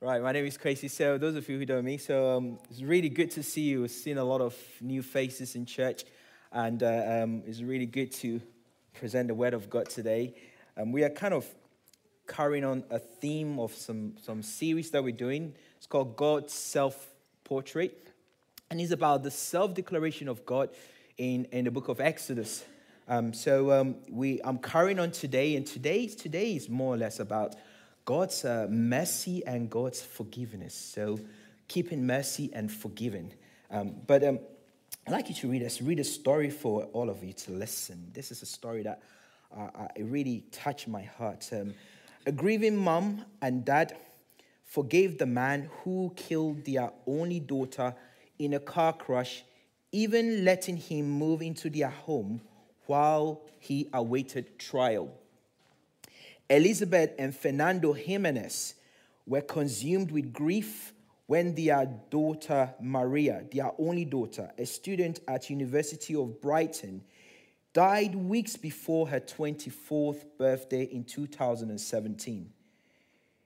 Right, my name is Casey So, those of you who don't know me, so um, it's really good to see you. We've seen a lot of new faces in church, and uh, um, it's really good to present the Word of God today. Um, we are kind of carrying on a theme of some, some series that we're doing. It's called God's Self Portrait, and it's about the self declaration of God in, in the book of Exodus. Um, so um, we, I'm carrying on today, and today, today is more or less about God's uh, mercy and God's forgiveness. So, keeping mercy and forgiving. Um, but um, I'd like you to read us read a story for all of you to listen. This is a story that uh, it really touched my heart. Um, a grieving mom and dad forgave the man who killed their only daughter in a car crash, even letting him move into their home while he awaited trial. Elizabeth and Fernando Jimenez were consumed with grief when their daughter Maria, their only daughter, a student at University of Brighton, died weeks before her 24th birthday in 2017.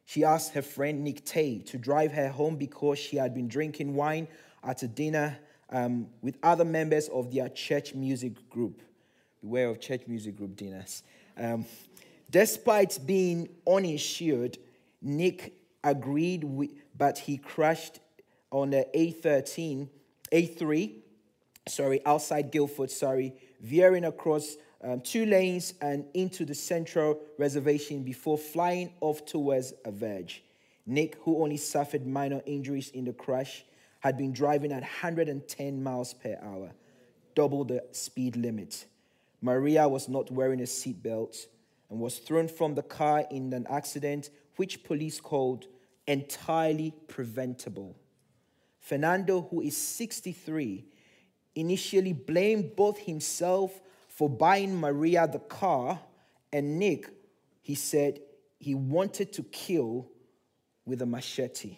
She asked her friend Nick Tay to drive her home because she had been drinking wine at a dinner um, with other members of their church music group. Beware of church music group dinners. Um, Despite being uninsured, Nick agreed, with, but he crashed on the A13, A3, sorry, outside Guildford, sorry, veering across um, two lanes and into the central reservation before flying off towards a verge. Nick, who only suffered minor injuries in the crash, had been driving at 110 miles per hour, double the speed limit. Maria was not wearing a seatbelt and was thrown from the car in an accident which police called entirely preventable. Fernando, who is 63, initially blamed both himself for buying Maria the car and Nick, he said he wanted to kill with a machete.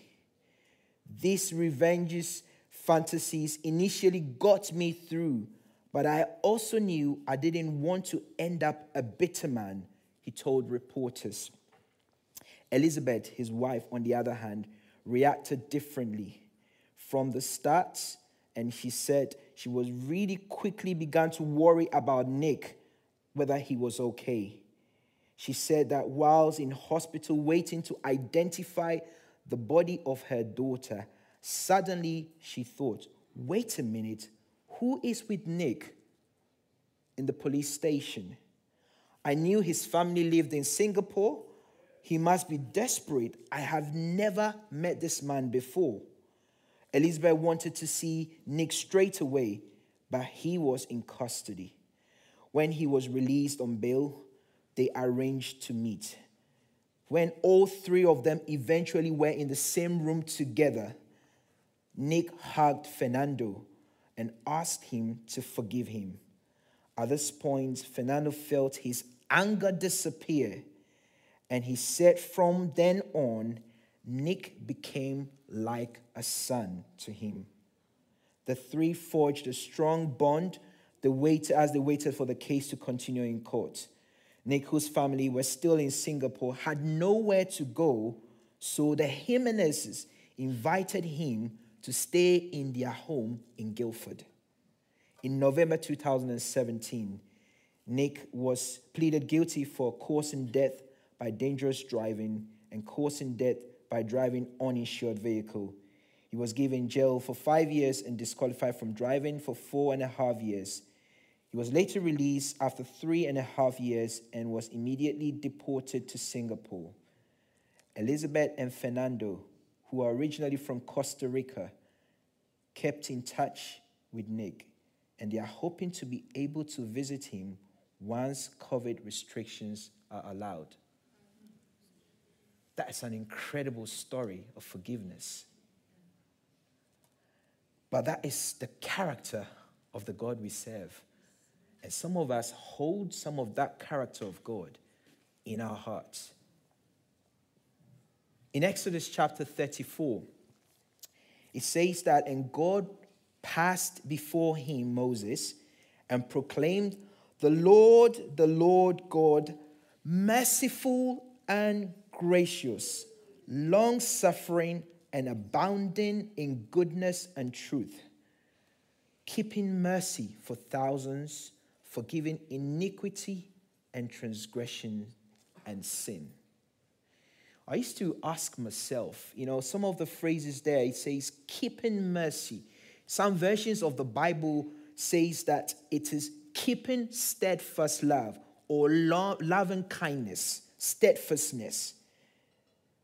These revenges fantasies initially got me through, but I also knew I didn't want to end up a bitter man he told reporters. Elizabeth, his wife, on the other hand, reacted differently. From the start, and she said she was really quickly began to worry about Nick, whether he was okay. She said that whilst in hospital waiting to identify the body of her daughter, suddenly she thought, wait a minute, who is with Nick in the police station? I knew his family lived in Singapore. He must be desperate. I have never met this man before. Elizabeth wanted to see Nick straight away, but he was in custody. When he was released on bail, they arranged to meet. When all three of them eventually were in the same room together, Nick hugged Fernando and asked him to forgive him. At this point, Fernando felt his anger disappear. And he said, from then on, Nick became like a son to him. The three forged a strong bond the wait, as they waited for the case to continue in court. Nick, whose family was still in Singapore, had nowhere to go, so the Jimenezes invited him to stay in their home in Guildford. In November 2017, Nick was pleaded guilty for causing death by dangerous driving and causing death by driving uninsured vehicle. He was given jail for five years and disqualified from driving for four and a half years. He was later released after three and a half years and was immediately deported to Singapore. Elizabeth and Fernando, who are originally from Costa Rica, kept in touch with Nick, and they are hoping to be able to visit him once COVID restrictions are allowed. That's an incredible story of forgiveness. But that is the character of the God we serve. And some of us hold some of that character of God in our hearts. In Exodus chapter 34, it says that, and God passed before him, Moses, and proclaimed the Lord, the Lord God, merciful and gracious, long suffering and abounding in goodness and truth, keeping mercy for thousands, forgiving iniquity and transgression and sin. I used to ask myself, you know, some of the phrases there, it says keeping mercy. Some versions of the Bible says that it is keeping steadfast love or love, loving kindness, steadfastness.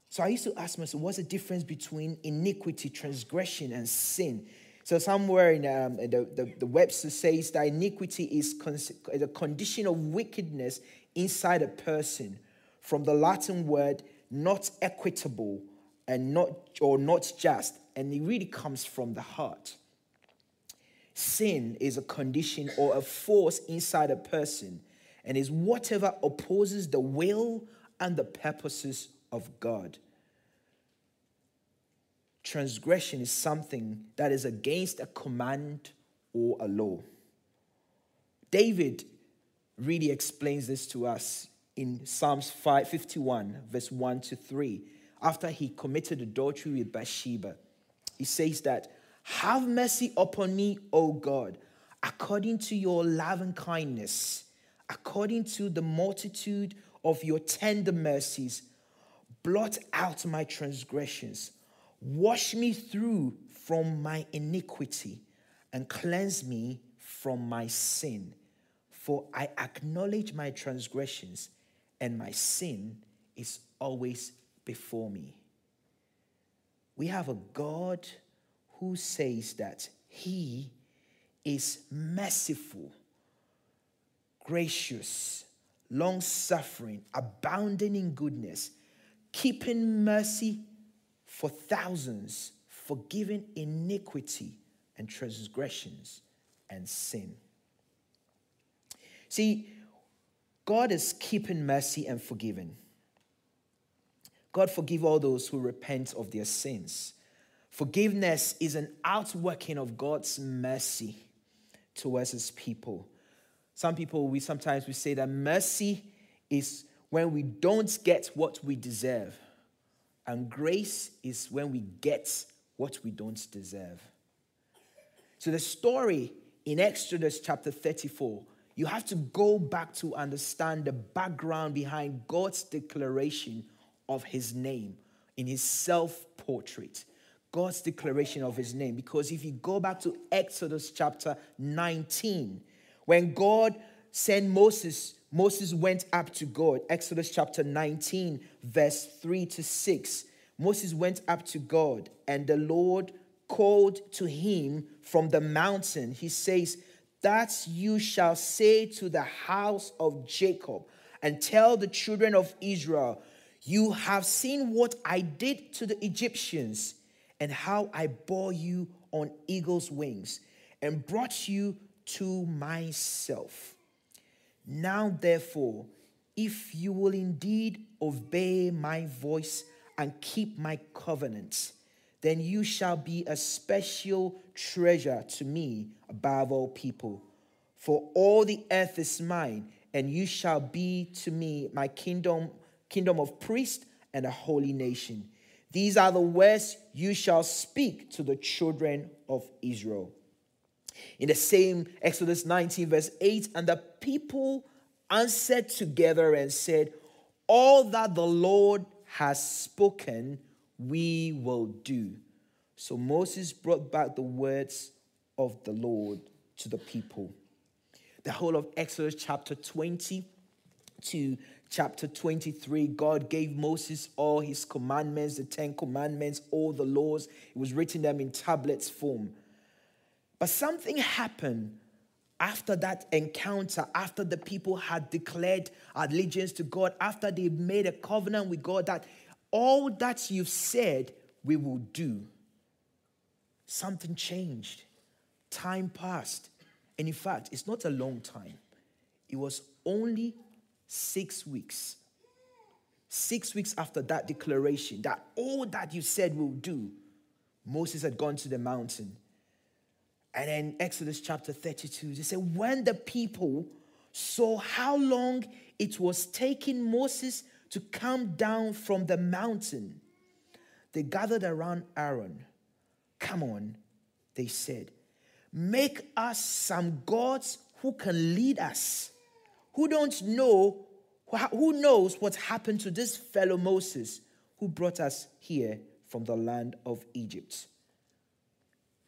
So I used to ask myself, what's the difference between iniquity, transgression, and sin? So somewhere in um, the, the, the, Webster says that iniquity is the condition of wickedness inside a person. From the Latin word not equitable and not or not just, and it really comes from the heart. Sin is a condition or a force inside a person and is whatever opposes the will and the purposes of God. Transgression is something that is against a command or a law. David really explains this to us in Psalms 5, 51, verse 1 to 3, after he committed adultery with Bathsheba. He says that, Have mercy upon me, O God, according to your love and kindness, according to the multitude of your tender mercies. Blot out my transgressions. Wash me through from my iniquity and cleanse me from my sin. For I acknowledge my transgressions and my sin is always before me. We have a God who says that He is merciful, gracious, long suffering, abounding in goodness, keeping mercy for thousands, forgiving iniquity and transgressions and sin. See, God is keeping mercy and forgiving. God forgive all those who repent of their sins. Forgiveness is an outworking of God's mercy towards his people. Some people we sometimes we say that mercy is when we don't get what we deserve. And grace is when we get what we don't deserve. So the story in Exodus chapter 34 you have to go back to understand the background behind God's declaration of his name in his self portrait. God's declaration of his name. Because if you go back to Exodus chapter 19, when God sent Moses, Moses went up to God. Exodus chapter 19, verse 3 to 6. Moses went up to God, and the Lord called to him from the mountain. He says, that you shall say to the house of Jacob and tell the children of Israel, You have seen what I did to the Egyptians and how I bore you on eagle's wings and brought you to myself. Now, therefore, if you will indeed obey my voice and keep my covenants, then you shall be a special treasure to me above all people. For all the earth is mine, and you shall be to me my kingdom, kingdom of priests and a holy nation. These are the words you shall speak to the children of Israel. In the same Exodus 19, verse 8, and the people answered together and said, All that the Lord has spoken, we will do. So Moses brought back the words of the Lord to the people. The whole of Exodus chapter 20 to chapter 23, God gave Moses all his commandments, the Ten Commandments, all the laws. It was written them in tablets form. But something happened after that encounter, after the people had declared allegiance to God, after they made a covenant with God that all that you've said, we will do. Something changed. Time passed. And in fact, it's not a long time. It was only six weeks. Six weeks after that declaration, that all that you said will do, Moses had gone to the mountain. And then Exodus chapter 32, they say, when the people saw how long it was taking Moses to come down from the mountain, they gathered around Aaron. Come on, they said, make us some gods who can lead us, who don't know, who knows what happened to this fellow Moses who brought us here from the land of Egypt.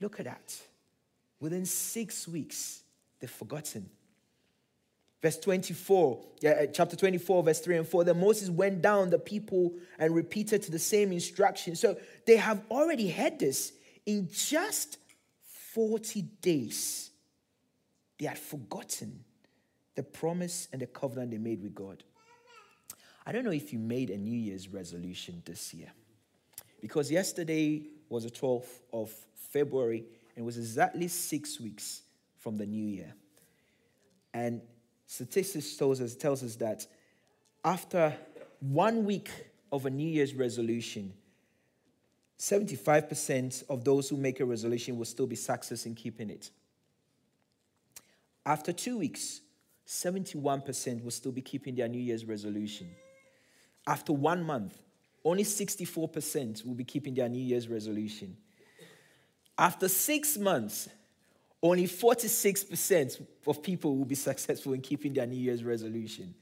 Look at that. Within six weeks, they've forgotten. Verse 24, yeah, uh, chapter 24, verse 3 and 4. Then Moses went down the people and repeated the same instruction. So they have already had this in just 40 days. They had forgotten the promise and the covenant they made with God. I don't know if you made a New Year's resolution this year. Because yesterday was the 12th of February and it was exactly six weeks from the new year. And statistics tells us, tells us that after one week of a New Year's resolution, 75% of those who make a resolution will still be success in keeping it. After two weeks, 71% will still be keeping their New Year's resolution. After one month, only 64% will be keeping their New Year's resolution. After six months, only 46% of people will be successful in keeping their New Year's resolution.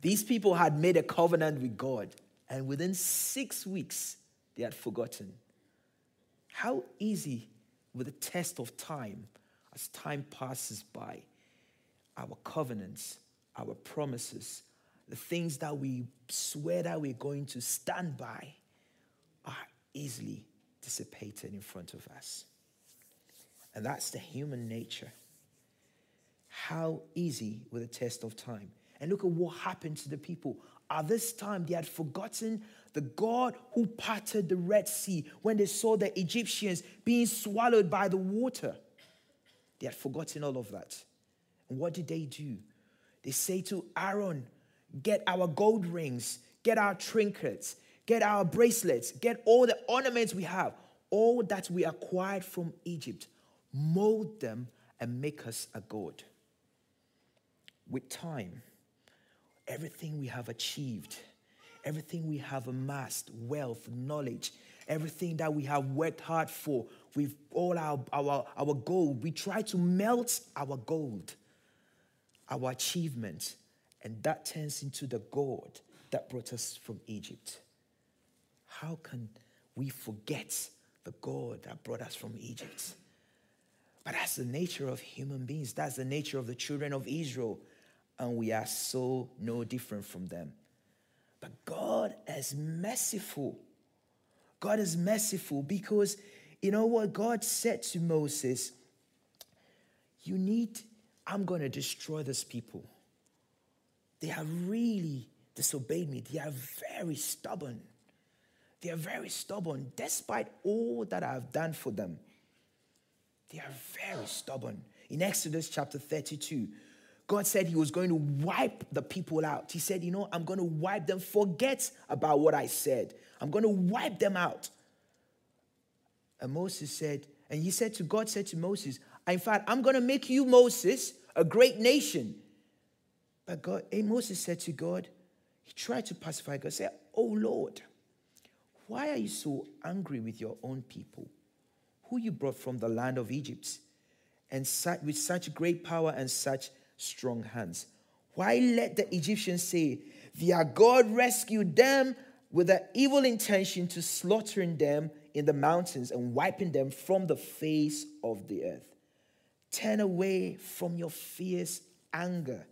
These people had made a covenant with God, and within six weeks, they had forgotten. How easy, with the test of time, as time passes by, our covenants, our promises, the things that we swear that we're going to stand by are easily dissipated in front of us. And that's the human nature. How easy with a test of time. And look at what happened to the people. At this time, they had forgotten the God who parted the Red Sea when they saw the Egyptians being swallowed by the water. They had forgotten all of that. And what did they do? They say to Aaron, Get our gold rings, get our trinkets, get our bracelets, get all the ornaments we have, all that we acquired from Egypt, mold them and make us a god. With time, everything we have achieved, everything we have amassed, wealth, knowledge, everything that we have worked hard for, with all our, our, our gold, we try to melt our gold, our achievement, and that turns into the God that brought us from Egypt. How can we forget the God that brought us from Egypt? But that's the nature of human beings. That's the nature of the children of Israel. And we are so no different from them. But God is merciful. God is merciful because you know what God said to Moses? You need, I'm going to destroy this people. They have really disobeyed me. They are very stubborn. They are very stubborn, despite all that I have done for them. They are very stubborn. In Exodus chapter 32, God said He was going to wipe the people out. He said, You know, I'm going to wipe them. Forget about what I said. I'm going to wipe them out. And Moses said, and he said to God, said to Moses, In fact, I'm going to make you, Moses, a great nation. But God, Moses said to God, he tried to pacify God, said, Oh Lord, why are you so angry with your own people, who you brought from the land of Egypt, and with such great power and such strong hands? Why let the Egyptians say, Their God rescued them with an evil intention to slaughtering them in the mountains and wiping them from the face of the earth? Turn away from your fierce anger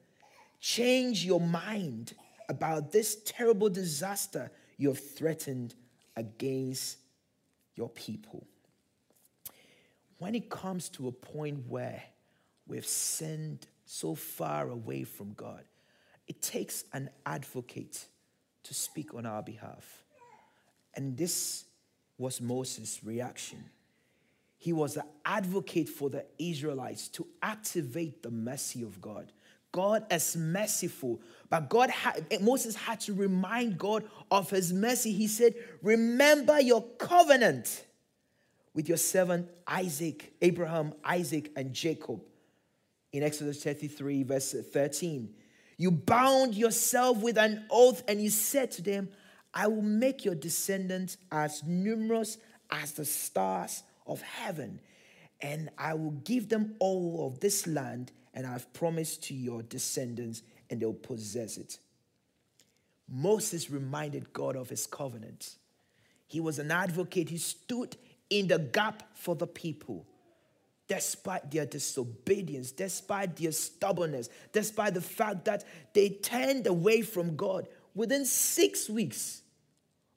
Change your mind about this terrible disaster you have threatened against your people. When it comes to a point where we've sinned so far away from God, it takes an advocate to speak on our behalf. And this was Moses' reaction. He was the advocate for the Israelites to activate the mercy of God. God is merciful. But God had, Moses had to remind God of his mercy. He said, Remember your covenant with your servant Isaac, Abraham, Isaac, and Jacob. In Exodus 33, verse 13. You bound yourself with an oath and you said to them, I will make your descendants as numerous as the stars of heaven, and I will give them all of this land, and I've promised to your descendants, and they'll possess it. Moses reminded God of his covenant. He was an advocate, he stood in the gap for the people. Despite their disobedience, despite their stubbornness, despite the fact that they turned away from God, within six weeks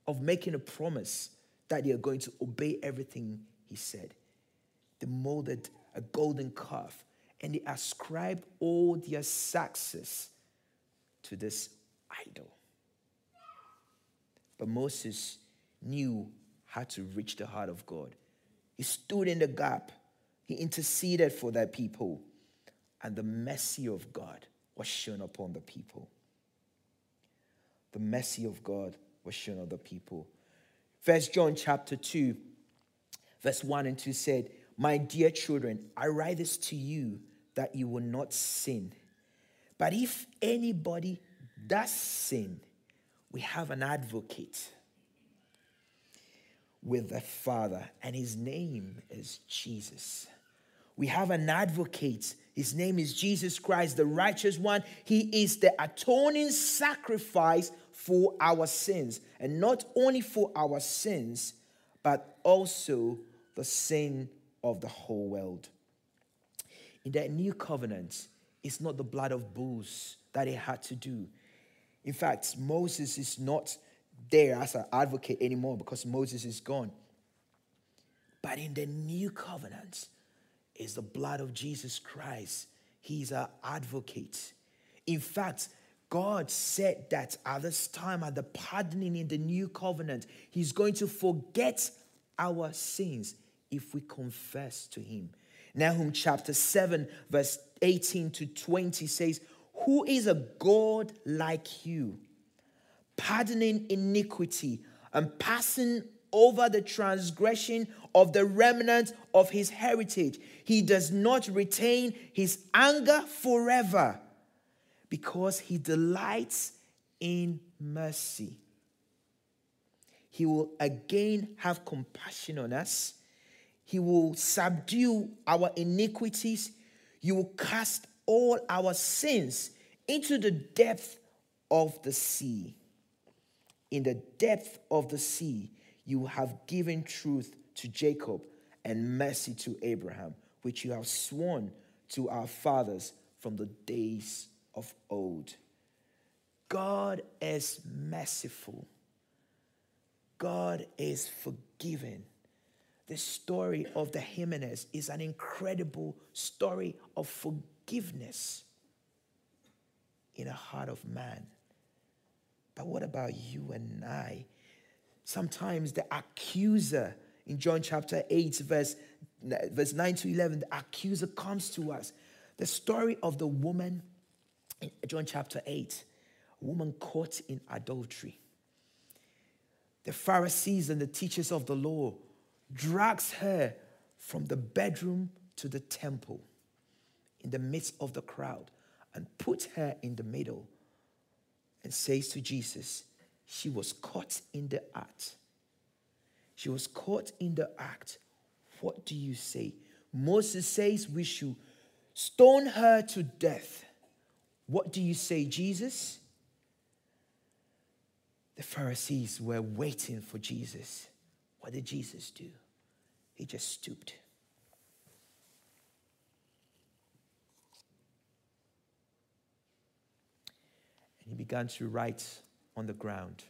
of making a promise that they are going to obey everything he said, they molded a golden calf and they ascribed all their success to this idol. But Moses knew how to reach the heart of God. He stood in the gap, he interceded for that people, and the mercy of God was shown upon the people. The mercy of God was shown on the people. First John chapter 2, verse 1 and 2 said, My dear children, I write this to you that you will not sin. But if anybody does sin, we have an advocate with the Father, and his name is Jesus. We have an advocate. His name is Jesus Christ, the righteous one. He is the atoning sacrifice for our sins, and not only for our sins, but also the sin of the whole world. In that new covenant, it's not the blood of bulls that it had to do. In fact, Moses is not there as an advocate anymore because Moses is gone. But in the new covenant is the blood of Jesus Christ. He's our advocate. In fact, God said that at this time, at the pardoning in the new covenant, He's going to forget our sins if we confess to Him. Nahum chapter 7, verse 18 to 20 says, Who is a God like you? pardoning iniquity and passing over the transgression of the remnant of his heritage. He does not retain his anger forever because he delights in mercy. He will again have compassion on us. He will subdue our iniquities. You will cast all our sins into the depth of the sea in the depth of the sea, you have given truth to Jacob and mercy to Abraham, which you have sworn to our fathers from the days of old. God is merciful. God is forgiving. The story of the Jimenez is an incredible story of forgiveness in a heart of man. But what about you and I? Sometimes the accuser in John chapter 8, verse, verse 9 to 11, the accuser comes to us. The story of the woman in John chapter 8, a woman caught in adultery. The Pharisees and the teachers of the law drags her from the bedroom to the temple in the midst of the crowd and puts her in the middle and says to Jesus, She was caught in the act. She was caught in the act. What do you say? Moses says we should stone her to death. What do you say, Jesus? The Pharisees were waiting for Jesus. What did Jesus do? He just stooped. and he began to write on the ground.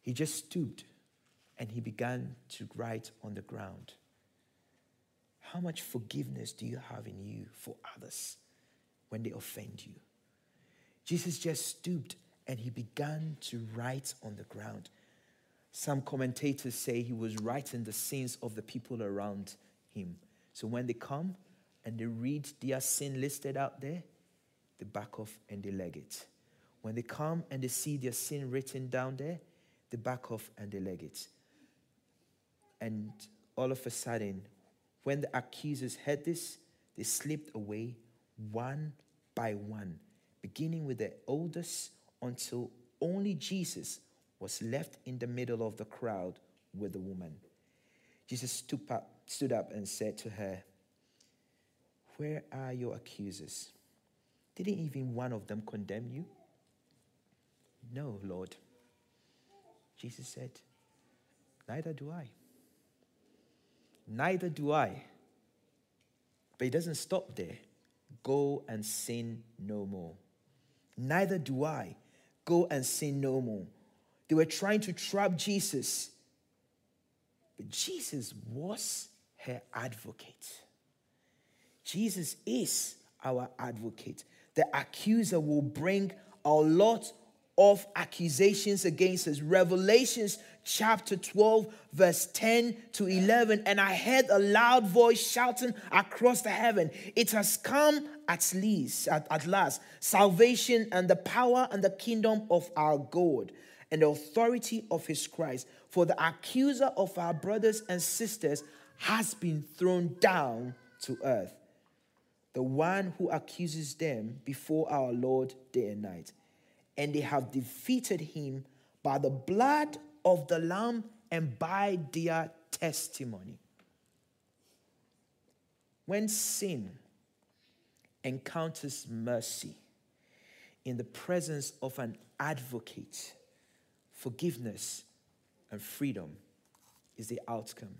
He just stooped and he began to write on the ground. How much forgiveness do you have in you for others when they offend you? Jesus just stooped and he began to write on the ground. Some commentators say he was writing the sins of the people around him. So when they come and they read their sin listed out there, they back off and they leg it. When they come and they see their sin written down there, they back off and they leg it. And all of a sudden, when the accusers heard this, they slipped away one by one, beginning with the oldest until only Jesus was left in the middle of the crowd with the woman. Jesus stood up, and said to her, Where are your accusers? Didn't even one of them condemn you? No, Lord. Jesus said, Neither do I. Neither do I. But he doesn't stop there. Go and sin no more. Neither do I. Go and sin no more. They were trying to trap Jesus. But Jesus was her advocate. Jesus is our advocate. The accuser will bring a lot of accusations against us. Revelations chapter 12, verse 10 to 11. And I heard a loud voice shouting across the heaven, It has come at least, at, at last, salvation and the power and the kingdom of our God and the authority of his Christ. For the accuser of our brothers and sisters has been thrown down to earth. The one who accuses them before our Lord day and night. And they have defeated him by the blood of the Lamb and by their testimony. When sin encounters mercy in the presence of an advocate, forgiveness, and freedom is the outcome.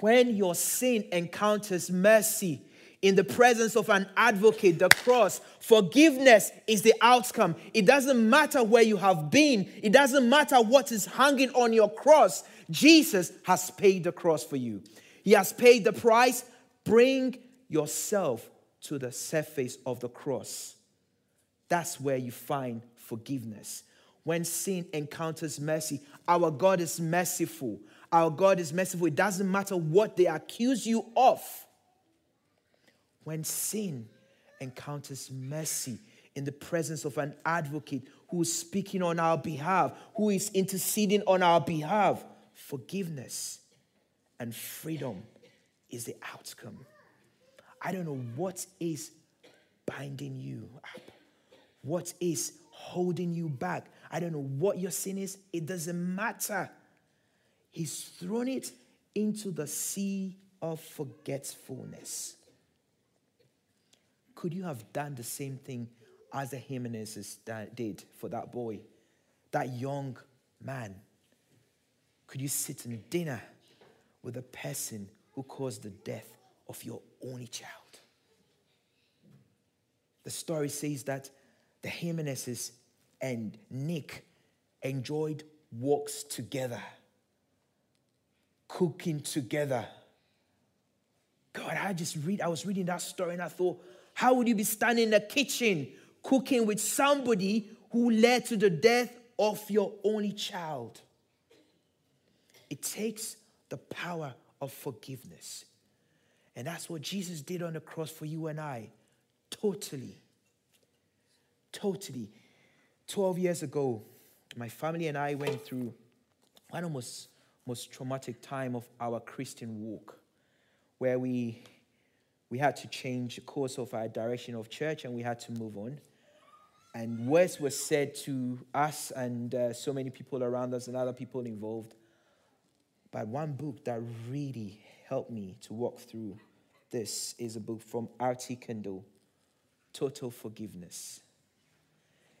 When your sin encounters mercy in the presence of an advocate, the cross, forgiveness is the outcome. It doesn't matter where you have been, it doesn't matter what is hanging on your cross. Jesus has paid the cross for you, He has paid the price. Bring yourself to the surface of the cross. That's where you find forgiveness when sin encounters mercy. Our God is merciful. Our God is merciful. It doesn't matter what they accuse you of. When sin encounters mercy in the presence of an advocate who is speaking on our behalf, who is interceding on our behalf, forgiveness and freedom is the outcome. I don't know what is binding you up, what is holding you back. I don't know what your sin is. It doesn't matter. He's thrown it into the sea of forgetfulness. Could you have done the same thing as the Jimenezes did for that boy, that young man? Could you sit in dinner with a person who caused the death of your only child? The story says that the Jimenezes and Nick enjoyed walks together, cooking together. God, I just read, I was reading that story and I thought, how would you be standing in the kitchen cooking with somebody who led to the death of your only child? It takes the power of forgiveness. And that's what Jesus did on the cross for you and I. Totally. Totally. 12 years ago, my family and I went through one of the most, most traumatic time of our Christian walk, where we, we had to change the course of our direction of church and we had to move on. And words were said to us and uh, so many people around us and other people involved. But one book that really helped me to walk through this is a book from R.T. Kendall, Total Forgiveness.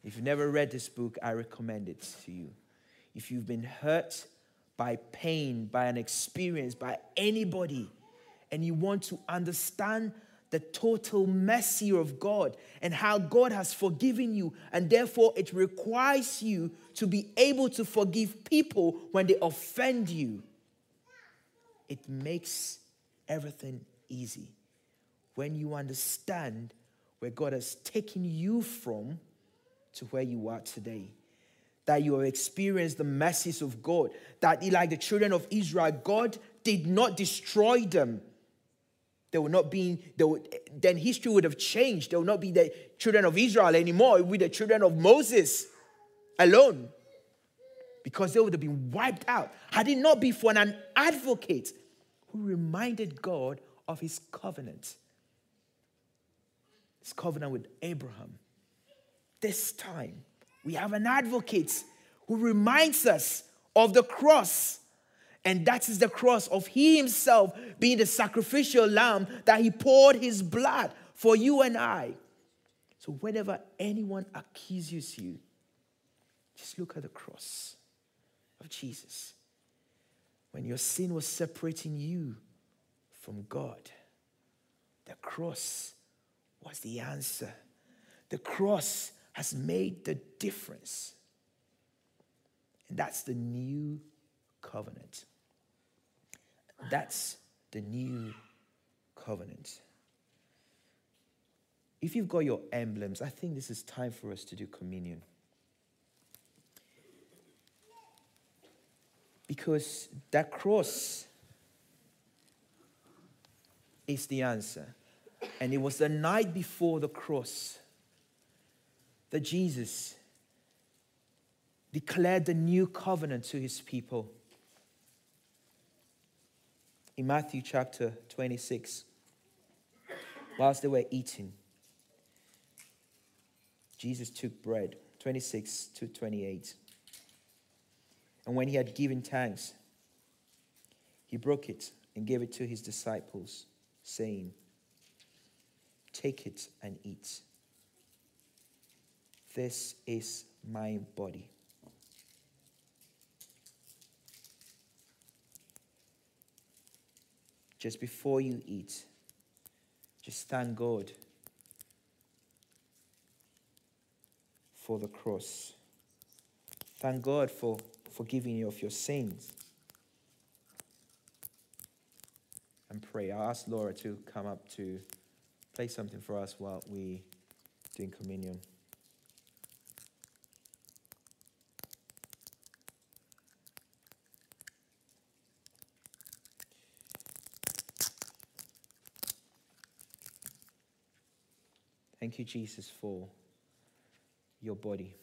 If you've never read this book, I recommend it to you. If you've been hurt by pain, by an experience, by anybody, and you want to understand the total mercy of God and how God has forgiven you, and therefore it requires you to be able to forgive people when they offend you. It makes everything easy when you understand where God has taken you from to where you are today. That you have experienced the mercies of God. That, like the children of Israel, God did not destroy them. They will not be, they would, then history would have changed. They would not be the children of Israel anymore. It would be the children of Moses alone. Because they would have been wiped out. Had it not been for an advocate who reminded God of his covenant. His covenant with Abraham this time, We have an advocate who reminds us of the cross. And that is the cross of He Himself being the sacrificial lamb that He poured His blood for you and I. So, whenever anyone accuses you, just look at the cross of Jesus. When your sin was separating you from God, the cross was the answer. The cross has made the difference. And that's the new covenant. That's the new covenant. If you've got your emblems, I think this is time for us to do communion. Because that cross is the answer. And it was the night before the cross that Jesus declared the new covenant to his people. In Matthew chapter 26, whilst they were eating, Jesus took bread, 26 to 28. And when he had given thanks, he broke it and gave it to his disciples, saying, Take it and eat. This is my body. Just before you eat, just thank God for the cross. Thank God for forgiving you of your sins. And pray. I'll ask Laura to come up to play something for us while we doing communion. Thank you, Jesus, for your body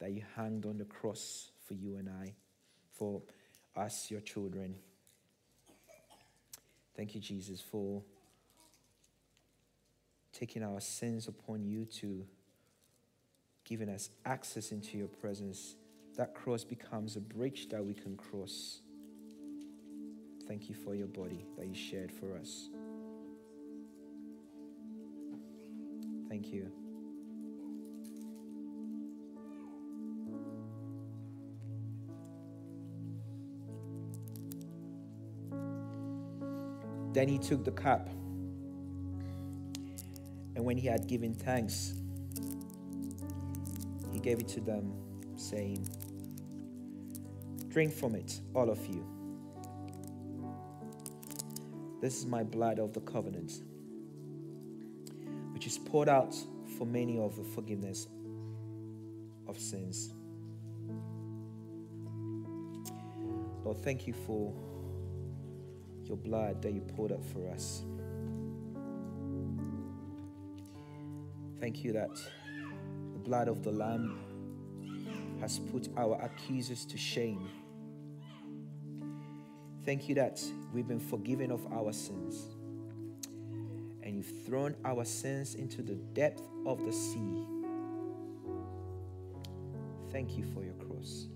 that you hanged on the cross for you and I, for us, your children. Thank you, Jesus, for taking our sins upon you to giving us access into your presence. That cross becomes a bridge that we can cross. Thank you for your body that you shared for us. Thank you. Then he took the cup. And when he had given thanks, he gave it to them, saying, Drink from it, all of you. This is my blood of the covenant, which is poured out for many of the forgiveness of sins. Lord, thank you for your blood that you poured out for us. Thank you that the blood of the Lamb has put our accusers to shame. Thank you that we've been forgiven of our sins. Thrown our sins into the depth of the sea. Thank you for your cross.